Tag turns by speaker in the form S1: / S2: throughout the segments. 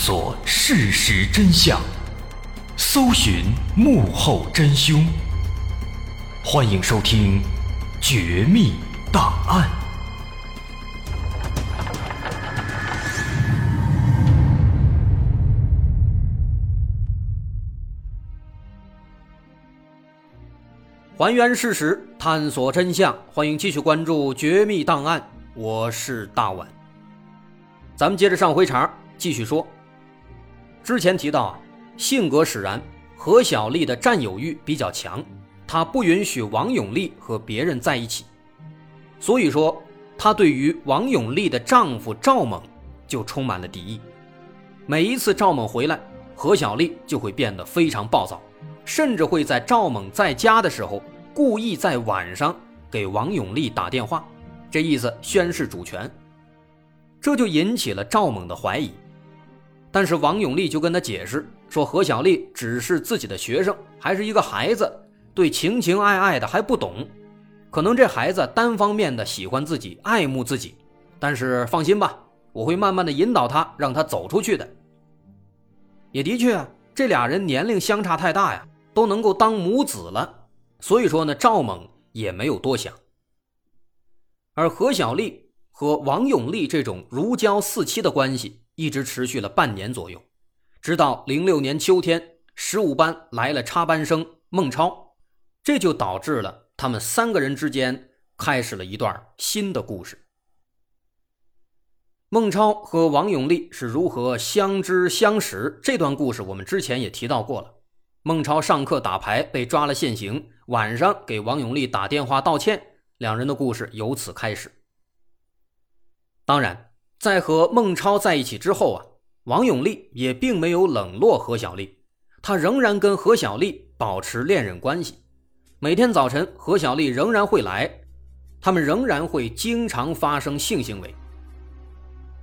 S1: 索事实真相，搜寻幕后真凶。欢迎收听《绝密档案》，
S2: 还原事实，探索真相。欢迎继续关注《绝密档案》，我是大碗。咱们接着上回茬，继续说。之前提到啊，性格使然，何小丽的占有欲比较强，她不允许王永利和别人在一起，所以说她对于王永利的丈夫赵猛就充满了敌意。每一次赵猛回来，何小丽就会变得非常暴躁，甚至会在赵猛在家的时候，故意在晚上给王永利打电话，这意思宣示主权。这就引起了赵猛的怀疑，但是王永利就跟他解释说，何小丽只是自己的学生，还是一个孩子，对情情爱爱的还不懂，可能这孩子单方面的喜欢自己，爱慕自己，但是放心吧，我会慢慢的引导他，让他走出去的。也的确啊，这俩人年龄相差太大呀，都能够当母子了，所以说呢，赵猛也没有多想，而何小丽。和王永利这种如胶似漆的关系一直持续了半年左右，直到零六年秋天，十五班来了插班生孟超，这就导致了他们三个人之间开始了一段新的故事。孟超和王永利是如何相知相识？这段故事我们之前也提到过了。孟超上课打牌被抓了现行，晚上给王永利打电话道歉，两人的故事由此开始。当然，在和孟超在一起之后啊，王永利也并没有冷落何小丽，他仍然跟何小丽保持恋人关系。每天早晨，何小丽仍然会来，他们仍然会经常发生性行为。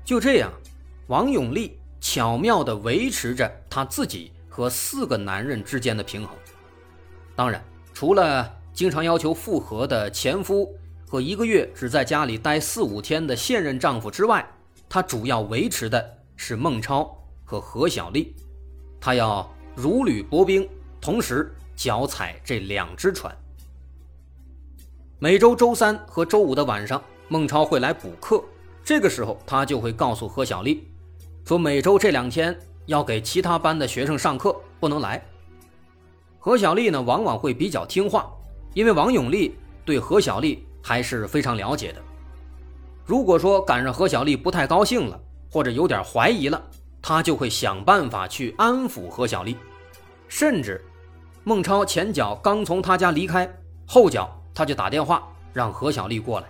S2: 就这样，王永利巧妙地维持着他自己和四个男人之间的平衡。当然，除了经常要求复合的前夫。和一个月只在家里待四五天的现任丈夫之外，他主要维持的是孟超和何小丽，他要如履薄冰，同时脚踩这两只船。每周周三和周五的晚上，孟超会来补课，这个时候他就会告诉何小丽，说每周这两天要给其他班的学生上课，不能来。何小丽呢，往往会比较听话，因为王永利对何小丽。还是非常了解的。如果说赶上何小丽不太高兴了，或者有点怀疑了，他就会想办法去安抚何小丽。甚至，孟超前脚刚从他家离开，后脚他就打电话让何小丽过来。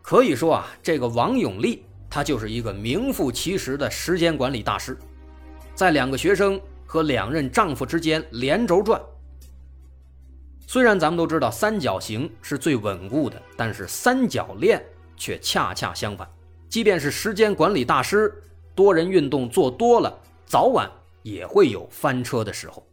S2: 可以说啊，这个王永利他就是一个名副其实的时间管理大师，在两个学生和两任丈夫之间连轴转。虽然咱们都知道三角形是最稳固的，但是三角恋却恰恰相反。即便是时间管理大师，多人运动做多了，早晚也会有翻车的时候。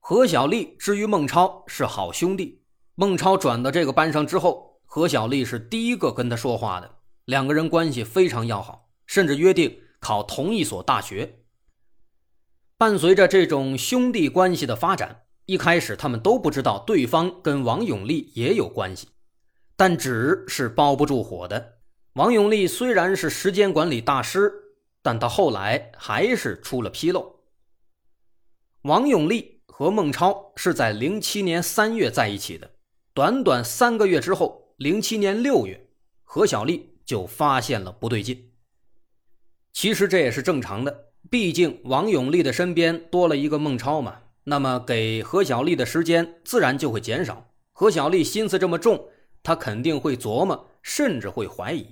S2: 何小丽之于孟超是好兄弟，孟超转到这个班上之后，何小丽是第一个跟他说话的，两个人关系非常要好，甚至约定。考同一所大学。伴随着这种兄弟关系的发展，一开始他们都不知道对方跟王永利也有关系，但纸是包不住火的。王永利虽然是时间管理大师，但他后来还是出了纰漏。王永利和孟超是在零七年三月在一起的，短短三个月之后，零七年六月，何小丽就发现了不对劲。其实这也是正常的，毕竟王永利的身边多了一个孟超嘛，那么给何小丽的时间自然就会减少。何小丽心思这么重，她肯定会琢磨，甚至会怀疑。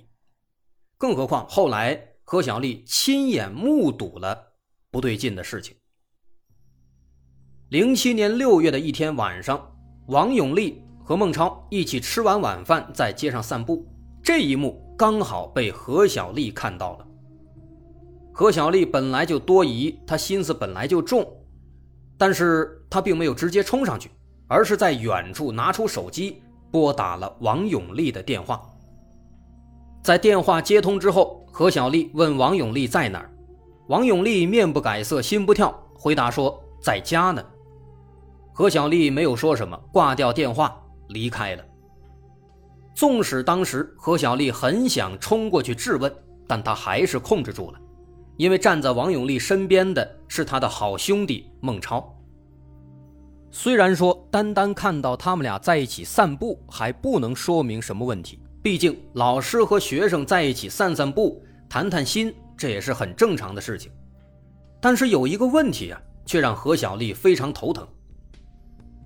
S2: 更何况后来何小丽亲眼目睹了不对劲的事情。零七年六月的一天晚上，王永利和孟超一起吃完晚饭，在街上散步，这一幕刚好被何小丽看到了。何小丽本来就多疑，她心思本来就重，但是她并没有直接冲上去，而是在远处拿出手机拨打了王永利的电话。在电话接通之后，何小丽问王永利在哪儿，王永利面不改色心不跳，回答说在家呢。何小丽没有说什么，挂掉电话离开了。纵使当时何小丽很想冲过去质问，但她还是控制住了，因为站在王永利身边的是他的好兄弟孟超。虽然说单单看到他们俩在一起散步还不能说明什么问题。毕竟，老师和学生在一起散散步、谈谈心，这也是很正常的事情。但是有一个问题啊，却让何小丽非常头疼。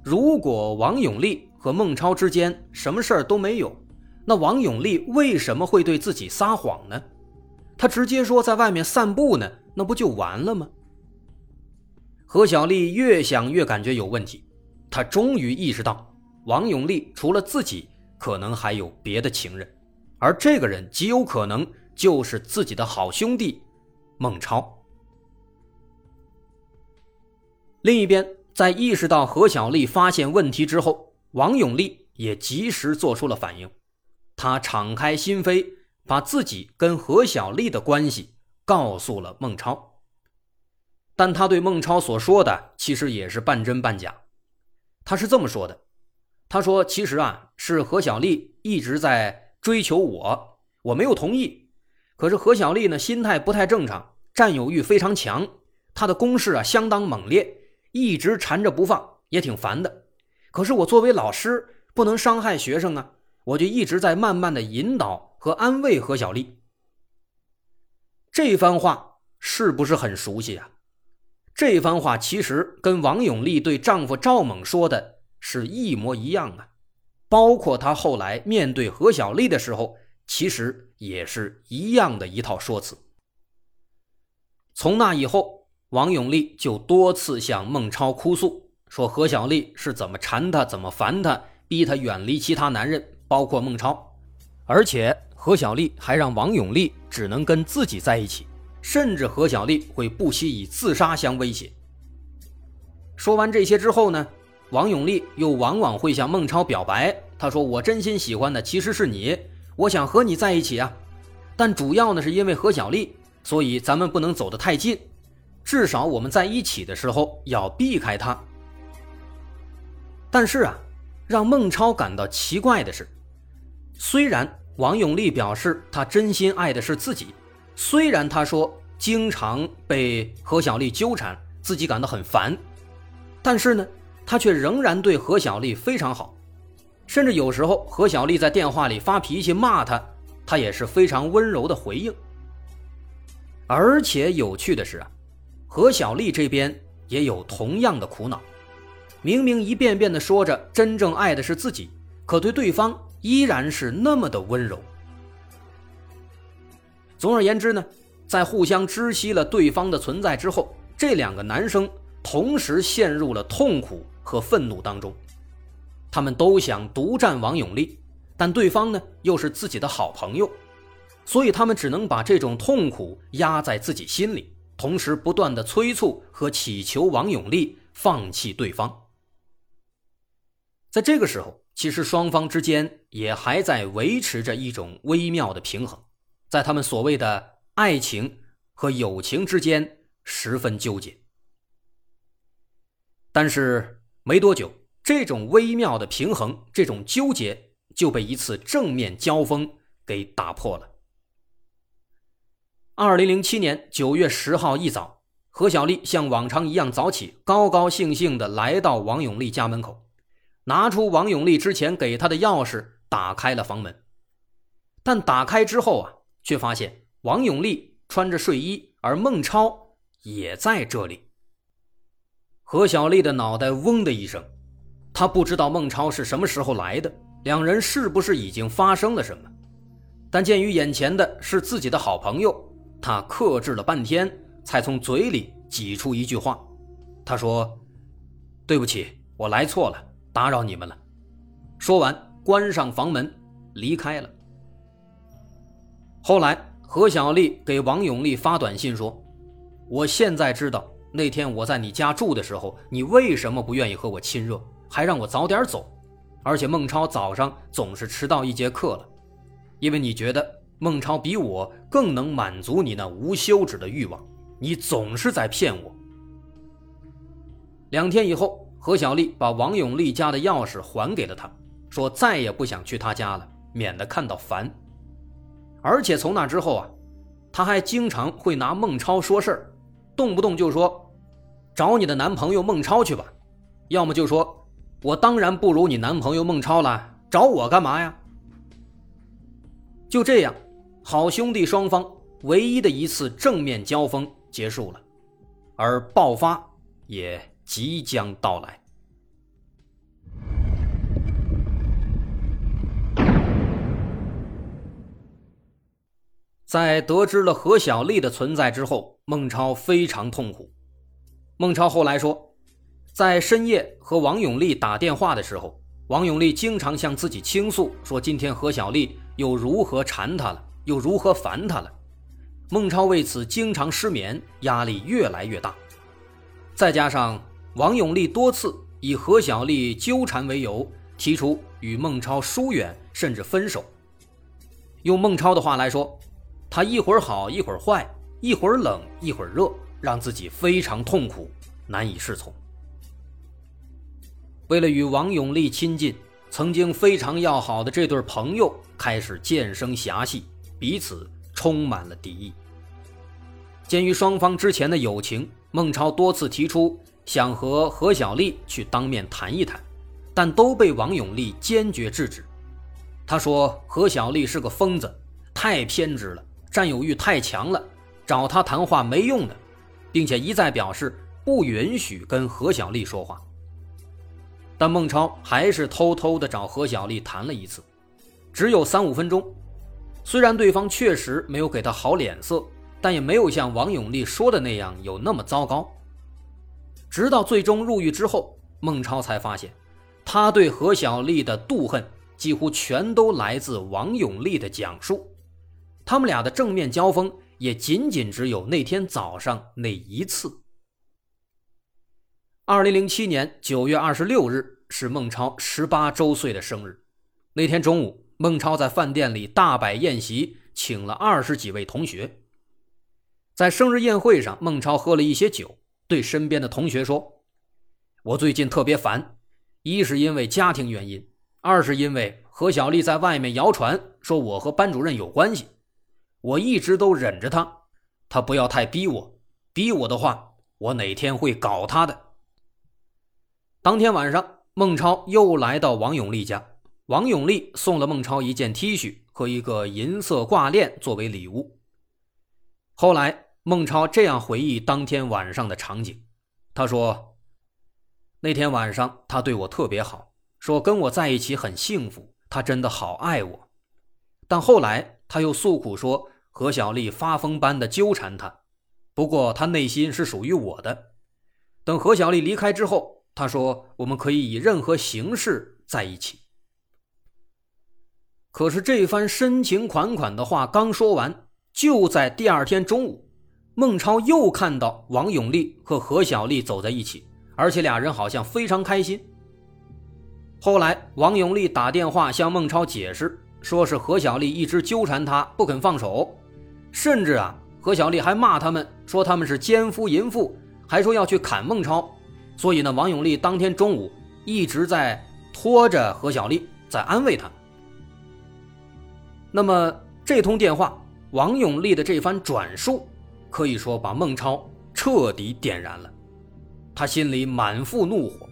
S2: 如果王永利和孟超之间什么事儿都没有，那王永利为什么会对自己撒谎呢？他直接说在外面散步呢，那不就完了吗？何小丽越想越感觉有问题，她终于意识到，王永利除了自己。可能还有别的情人，而这个人极有可能就是自己的好兄弟孟超。另一边，在意识到何小丽发现问题之后，王永利也及时做出了反应，他敞开心扉，把自己跟何小丽的关系告诉了孟超。但他对孟超所说的其实也是半真半假，他是这么说的。他说：“其实啊，是何小丽一直在追求我，我没有同意。可是何小丽呢，心态不太正常，占有欲非常强，她的攻势啊相当猛烈，一直缠着不放，也挺烦的。可是我作为老师，不能伤害学生啊，我就一直在慢慢的引导和安慰何小丽。这番话是不是很熟悉啊？这番话其实跟王永利对丈夫赵猛说的。”是一模一样啊，包括他后来面对何小丽的时候，其实也是一样的一套说辞。从那以后，王永利就多次向孟超哭诉，说何小丽是怎么缠他，怎么烦他，逼他远离其他男人，包括孟超，而且何小丽还让王永利只能跟自己在一起，甚至何小丽会不惜以自杀相威胁。说完这些之后呢？王永利又往往会向孟超表白，他说：“我真心喜欢的其实是你，我想和你在一起啊。但主要呢是因为何小丽，所以咱们不能走得太近，至少我们在一起的时候要避开她。但是啊，让孟超感到奇怪的是，虽然王永利表示他真心爱的是自己，虽然他说经常被何小丽纠缠，自己感到很烦，但是呢。”他却仍然对何小丽非常好，甚至有时候何小丽在电话里发脾气骂他，他也是非常温柔的回应。而且有趣的是啊，何小丽这边也有同样的苦恼，明明一遍遍的说着真正爱的是自己，可对对方依然是那么的温柔。总而言之呢，在互相知悉了对方的存在之后，这两个男生同时陷入了痛苦。和愤怒当中，他们都想独占王永利，但对方呢又是自己的好朋友，所以他们只能把这种痛苦压在自己心里，同时不断的催促和祈求王永利放弃对方。在这个时候，其实双方之间也还在维持着一种微妙的平衡，在他们所谓的爱情和友情之间十分纠结，但是。没多久，这种微妙的平衡，这种纠结就被一次正面交锋给打破了。二零零七年九月十号一早，何小丽像往常一样早起，高高兴兴地来到王永利家门口，拿出王永利之前给他的钥匙，打开了房门。但打开之后啊，却发现王永利穿着睡衣，而孟超也在这里。何小丽的脑袋嗡的一声，她不知道孟超是什么时候来的，两人是不是已经发生了什么？但鉴于眼前的是自己的好朋友，她克制了半天，才从嘴里挤出一句话：“她说，对不起，我来错了，打扰你们了。”说完，关上房门，离开了。后来，何小丽给王永利发短信说：“我现在知道。”那天我在你家住的时候，你为什么不愿意和我亲热，还让我早点走？而且孟超早上总是迟到一节课了，因为你觉得孟超比我更能满足你那无休止的欲望，你总是在骗我。两天以后，何小丽把王永利家的钥匙还给了他，说再也不想去他家了，免得看到烦。而且从那之后啊，他还经常会拿孟超说事儿，动不动就说：“找你的男朋友孟超去吧。”要么就说：“我当然不如你男朋友孟超了，找我干嘛呀？”就这样，好兄弟双方唯一的一次正面交锋结束了，而爆发也即将到来。在得知了何小丽的存在之后，孟超非常痛苦。孟超后来说。在深夜和王永利打电话的时候，王永利经常向自己倾诉，说今天何小丽又如何缠他了，又如何烦他了。孟超为此经常失眠，压力越来越大。再加上王永利多次以何小丽纠缠为由，提出与孟超疏远甚至分手。用孟超的话来说，他一会儿好一会儿坏，一会儿冷一会儿热，让自己非常痛苦，难以适从。为了与王永利亲近，曾经非常要好的这对朋友开始渐生嫌隙，彼此充满了敌意。鉴于双方之前的友情，孟超多次提出想和何小丽去当面谈一谈，但都被王永利坚决制止。他说何小丽是个疯子，太偏执了，占有欲太强了，找他谈话没用的，并且一再表示不允许跟何小丽说话。但孟超还是偷偷的找何小丽谈了一次，只有三五分钟。虽然对方确实没有给他好脸色，但也没有像王永利说的那样有那么糟糕。直到最终入狱之后，孟超才发现，他对何小丽的妒恨几乎全都来自王永利的讲述。他们俩的正面交锋也仅仅只有那天早上那一次。二零零七年九月二十六日是孟超十八周岁的生日。那天中午，孟超在饭店里大摆宴席，请了二十几位同学。在生日宴会上，孟超喝了一些酒，对身边的同学说：“我最近特别烦，一是因为家庭原因，二是因为何小丽在外面谣传说我和班主任有关系，我一直都忍着她，她不要太逼我，逼我的话，我哪天会搞她的。”当天晚上，孟超又来到王永利家。王永利送了孟超一件 T 恤和一个银色挂链作为礼物。后来，孟超这样回忆当天晚上的场景：他说，那天晚上他对我特别好，说跟我在一起很幸福，他真的好爱我。但后来他又诉苦说，何小丽发疯般的纠缠他，不过他内心是属于我的。等何小丽离开之后。他说：“我们可以以任何形式在一起。”可是这番深情款款的话刚说完，就在第二天中午，孟超又看到王永利和何小丽走在一起，而且俩人好像非常开心。后来，王永利打电话向孟超解释，说是何小丽一直纠缠他不肯放手，甚至啊，何小丽还骂他们说他们是奸夫淫妇，还说要去砍孟超。所以呢，王永利当天中午一直在拖着何小丽，在安慰她。那么这通电话，王永利的这番转述，可以说把孟超彻底点燃了。他心里满腹怒火，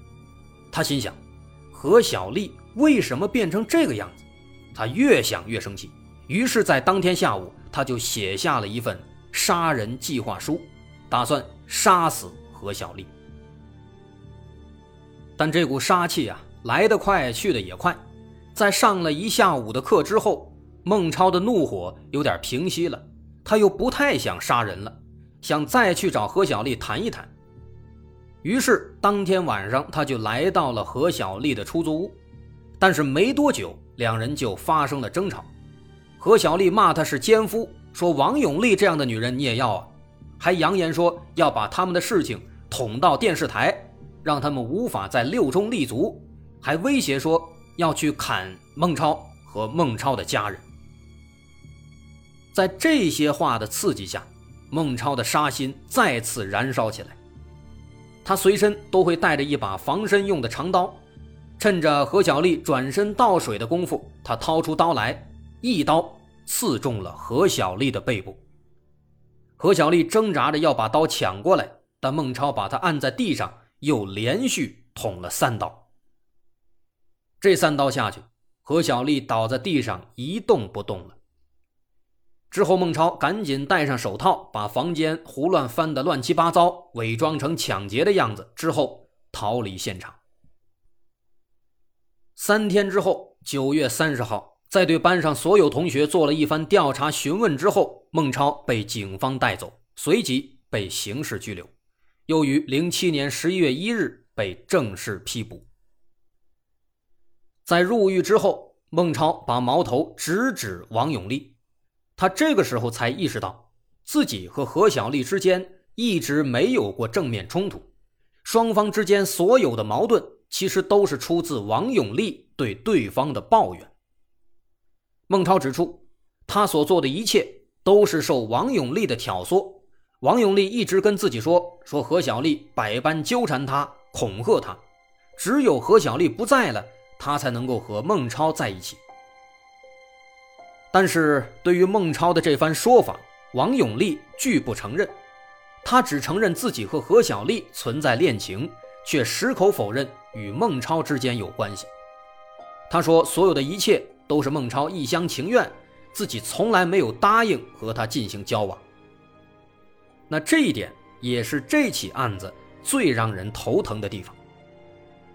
S2: 他心想：何小丽为什么变成这个样子？他越想越生气，于是，在当天下午，他就写下了一份杀人计划书，打算杀死何小丽。但这股杀气啊，来得快，去得也快。在上了一下午的课之后，孟超的怒火有点平息了，他又不太想杀人了，想再去找何小丽谈一谈。于是当天晚上，他就来到了何小丽的出租屋。但是没多久，两人就发生了争吵。何小丽骂他是奸夫，说王永利这样的女人你也要啊，还扬言说要把他们的事情捅到电视台。让他们无法在六中立足，还威胁说要去砍孟超和孟超的家人。在这些话的刺激下，孟超的杀心再次燃烧起来。他随身都会带着一把防身用的长刀，趁着何小丽转身倒水的功夫，他掏出刀来，一刀刺中了何小丽的背部。何小丽挣扎着要把刀抢过来，但孟超把她按在地上，又连续捅了三刀。这三刀下去，何小丽倒在地上一动不动了。之后，孟超赶紧戴上手套，把房间胡乱翻得乱七八糟，伪装成抢劫的样子，之后逃离现场。三天之后，九月三十号，在对班上所有同学做了一番调查询问之后，孟超被警方带走，随即被刑事拘留，又于零七年十一月一日被正式批捕。在入狱之后，孟超把矛头直指王永利。他这个时候才意识到，自己和何小丽之间一直没有过正面冲突，双方之间所有的矛盾其实都是出自王永利对对方的抱怨。孟超指出，他所做的一切都是受王永利的挑唆，王永利一直跟自己说，说何小丽百般纠缠他，恐吓他，只有何小丽不在了，他才能够和孟超在一起。但是对于孟超的这番说法，王永利拒不承认，他只承认自己和何小丽存在恋情，却矢口否认与孟超之间有关系。他说，所有的一切都是孟超一厢情愿，自己从来没有答应和他进行交往。那这一点也是这起案子最让人头疼的地方。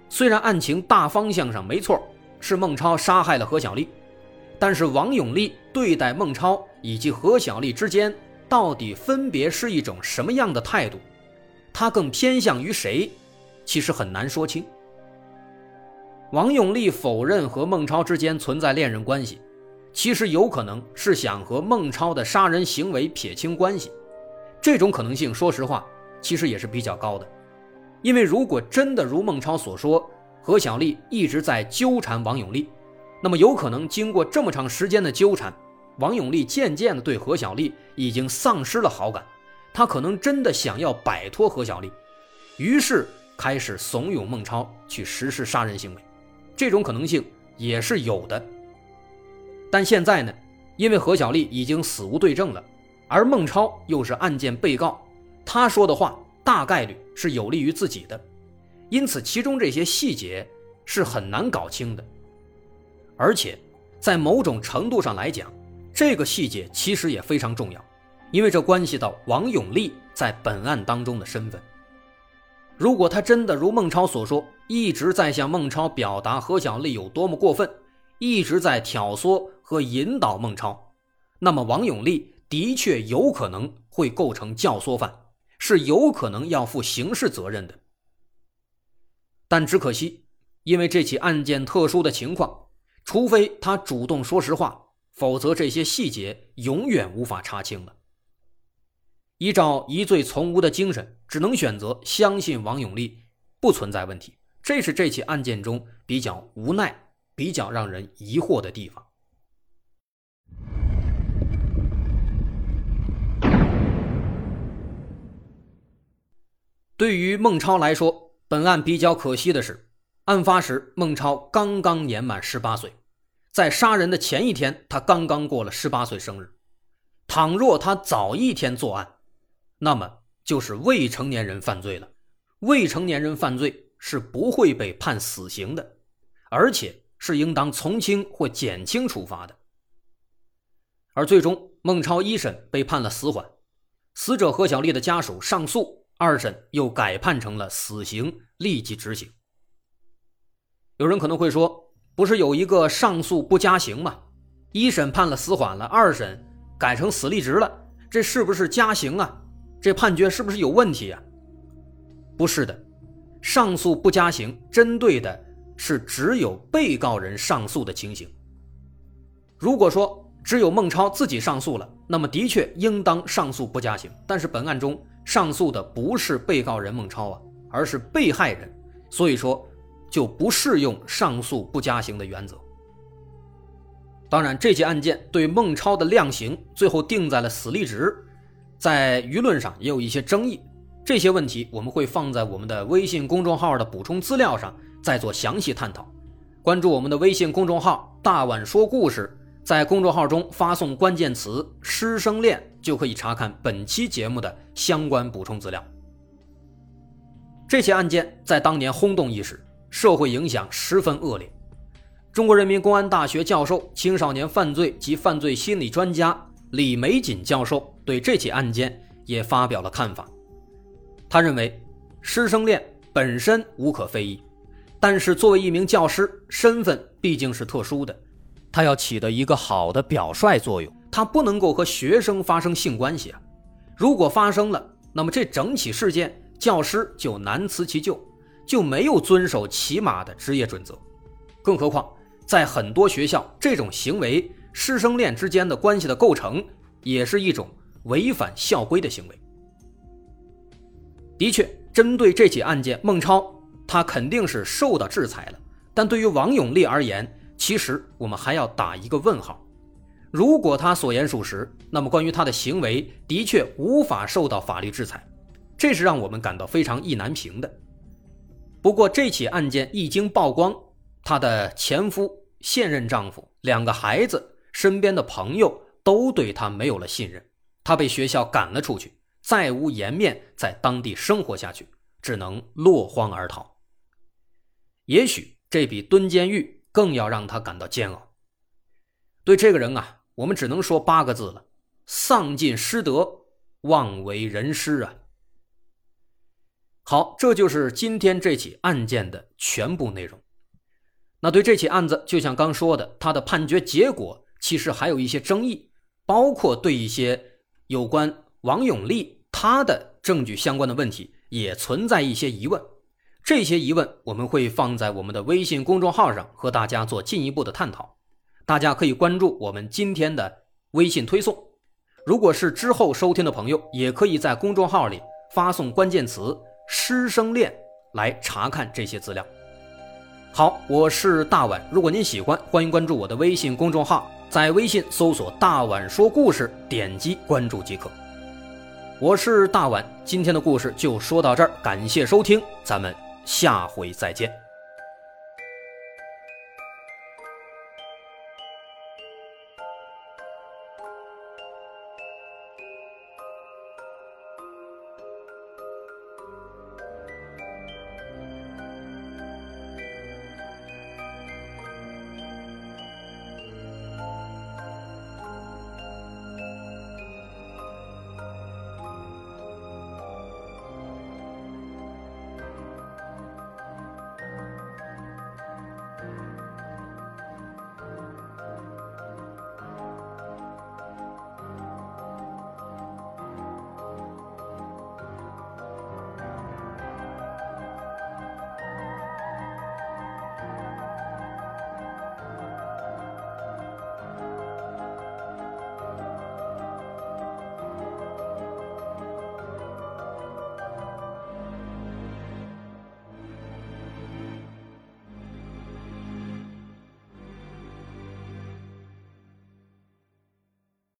S2: 虽然案情大方向上没错，是孟超杀害了何小丽。但是王永利对待孟超以及何小丽之间，到底分别是一种什么样的态度？他更偏向于谁？其实很难说清。王永利否认和孟超之间存在恋人关系，其实有可能是想和孟超的杀人行为撇清关系。这种可能性，说实话，其实也是比较高的。因为如果真的如孟超所说，何小丽一直在纠缠王永利。那么有可能经过这么长时间的纠缠，王永利渐渐的对何小丽已经丧失了好感，他可能真的想要摆脱何小丽，于是开始怂恿孟超去实施杀人行为，这种可能性也是有的。但现在呢，因为何小丽已经死无对证了，而孟超又是案件被告，他说的话大概率是有利于自己的，因此其中这些细节是很难搞清的。而且，在某种程度上来讲，这个细节其实也非常重要，因为这关系到王永利在本案当中的身份。如果他真的如孟超所说，一直在向孟超表达何小丽有多么过分，一直在挑唆和引导孟超，那么王永利的确有可能会构成教唆犯，是有可能要负刑事责任的。但只可惜，因为这起案件特殊的情况。除非他主动说实话，否则这些细节永远无法查清了。依照疑罪从无的精神，只能选择相信王永利不存在问题。这是这起案件中比较无奈、比较让人疑惑的地方。对于孟超来说，本案比较可惜的是。案发时，孟超刚刚年满十八岁，在杀人的前一天，他刚刚过了十八岁生日。倘若他早一天作案，那么就是未成年人犯罪了。未成年人犯罪是不会被判死刑的，而且是应当从轻或减轻处罚的。而最终，孟超一审被判了死缓，死者何小丽的家属上诉，二审又改判成了死刑，立即执行。有人可能会说，不是有一个上诉不加刑吗？一审判了死缓了，二审改成死立直了，这是不是加刑啊？这判决是不是有问题啊？不是的，上诉不加刑，针对的是只有被告人上诉的情形。如果说只有孟超自己上诉了，那么的确应当上诉不加刑。但是本案中上诉的不是被告人孟超啊，而是被害人，所以说。就不适用上诉不加刑的原则。当然，这起案件对孟超的量刑最后定在了死立值，在舆论上也有一些争议。这些问题我们会放在我们的微信公众号的补充资料上再做详细探讨。关注我们的微信公众号“大碗说故事”，在公众号中发送关键词“师生恋”，就可以查看本期节目的相关补充资料。这起案件在当年轰动一时，社会影响十分恶劣。中国人民公安大学教授、青少年犯罪及犯罪心理专家李玫瑾教授对这起案件也发表了看法。他认为，师生恋本身无可非议，但是作为一名教师，身份毕竟是特殊的，他要起到一个好的表率作用，他不能够和学生发生性关系啊。如果发生了，那么这整起事件，教师就难辞其咎，就没有遵守起码的职业准则，更何况。在很多学校，这种行为师生恋之间的关系的构成，也是一种违反校规的行为。的确，针对这起案件，孟超他肯定是受到制裁了。但对于王永利而言，其实我们还要打一个问号。如果他所言属实，那么关于他的行为的确无法受到法律制裁，这是让我们感到非常意难平的。不过，这起案件一经曝光，她的前夫、现任丈夫、两个孩子、身边的朋友都对她没有了信任，她被学校赶了出去，再无颜面在当地生活下去，只能落荒而逃。也许这比蹲监狱更要让她感到煎熬。对这个人啊，我们只能说八个字了：丧尽师德，妄为人师啊！好，这就是今天这起案件的全部内容。那对这起案子，就像刚说的，他的判决结果其实还有一些争议，包括对一些有关王永利他的证据相关的问题也存在一些疑问。这些疑问我们会放在我们的微信公众号上和大家做进一步的探讨。大家可以关注我们今天的微信推送。如果是之后收听的朋友，也可以在公众号里发送关键词“师生恋”来查看这些资料。好，我是大碗。如果您喜欢，欢迎关注我的微信公众号，在微信搜索“大碗说故事”，点击关注即可。我是大碗，今天的故事就说到这儿，感谢收听，咱们下回再见。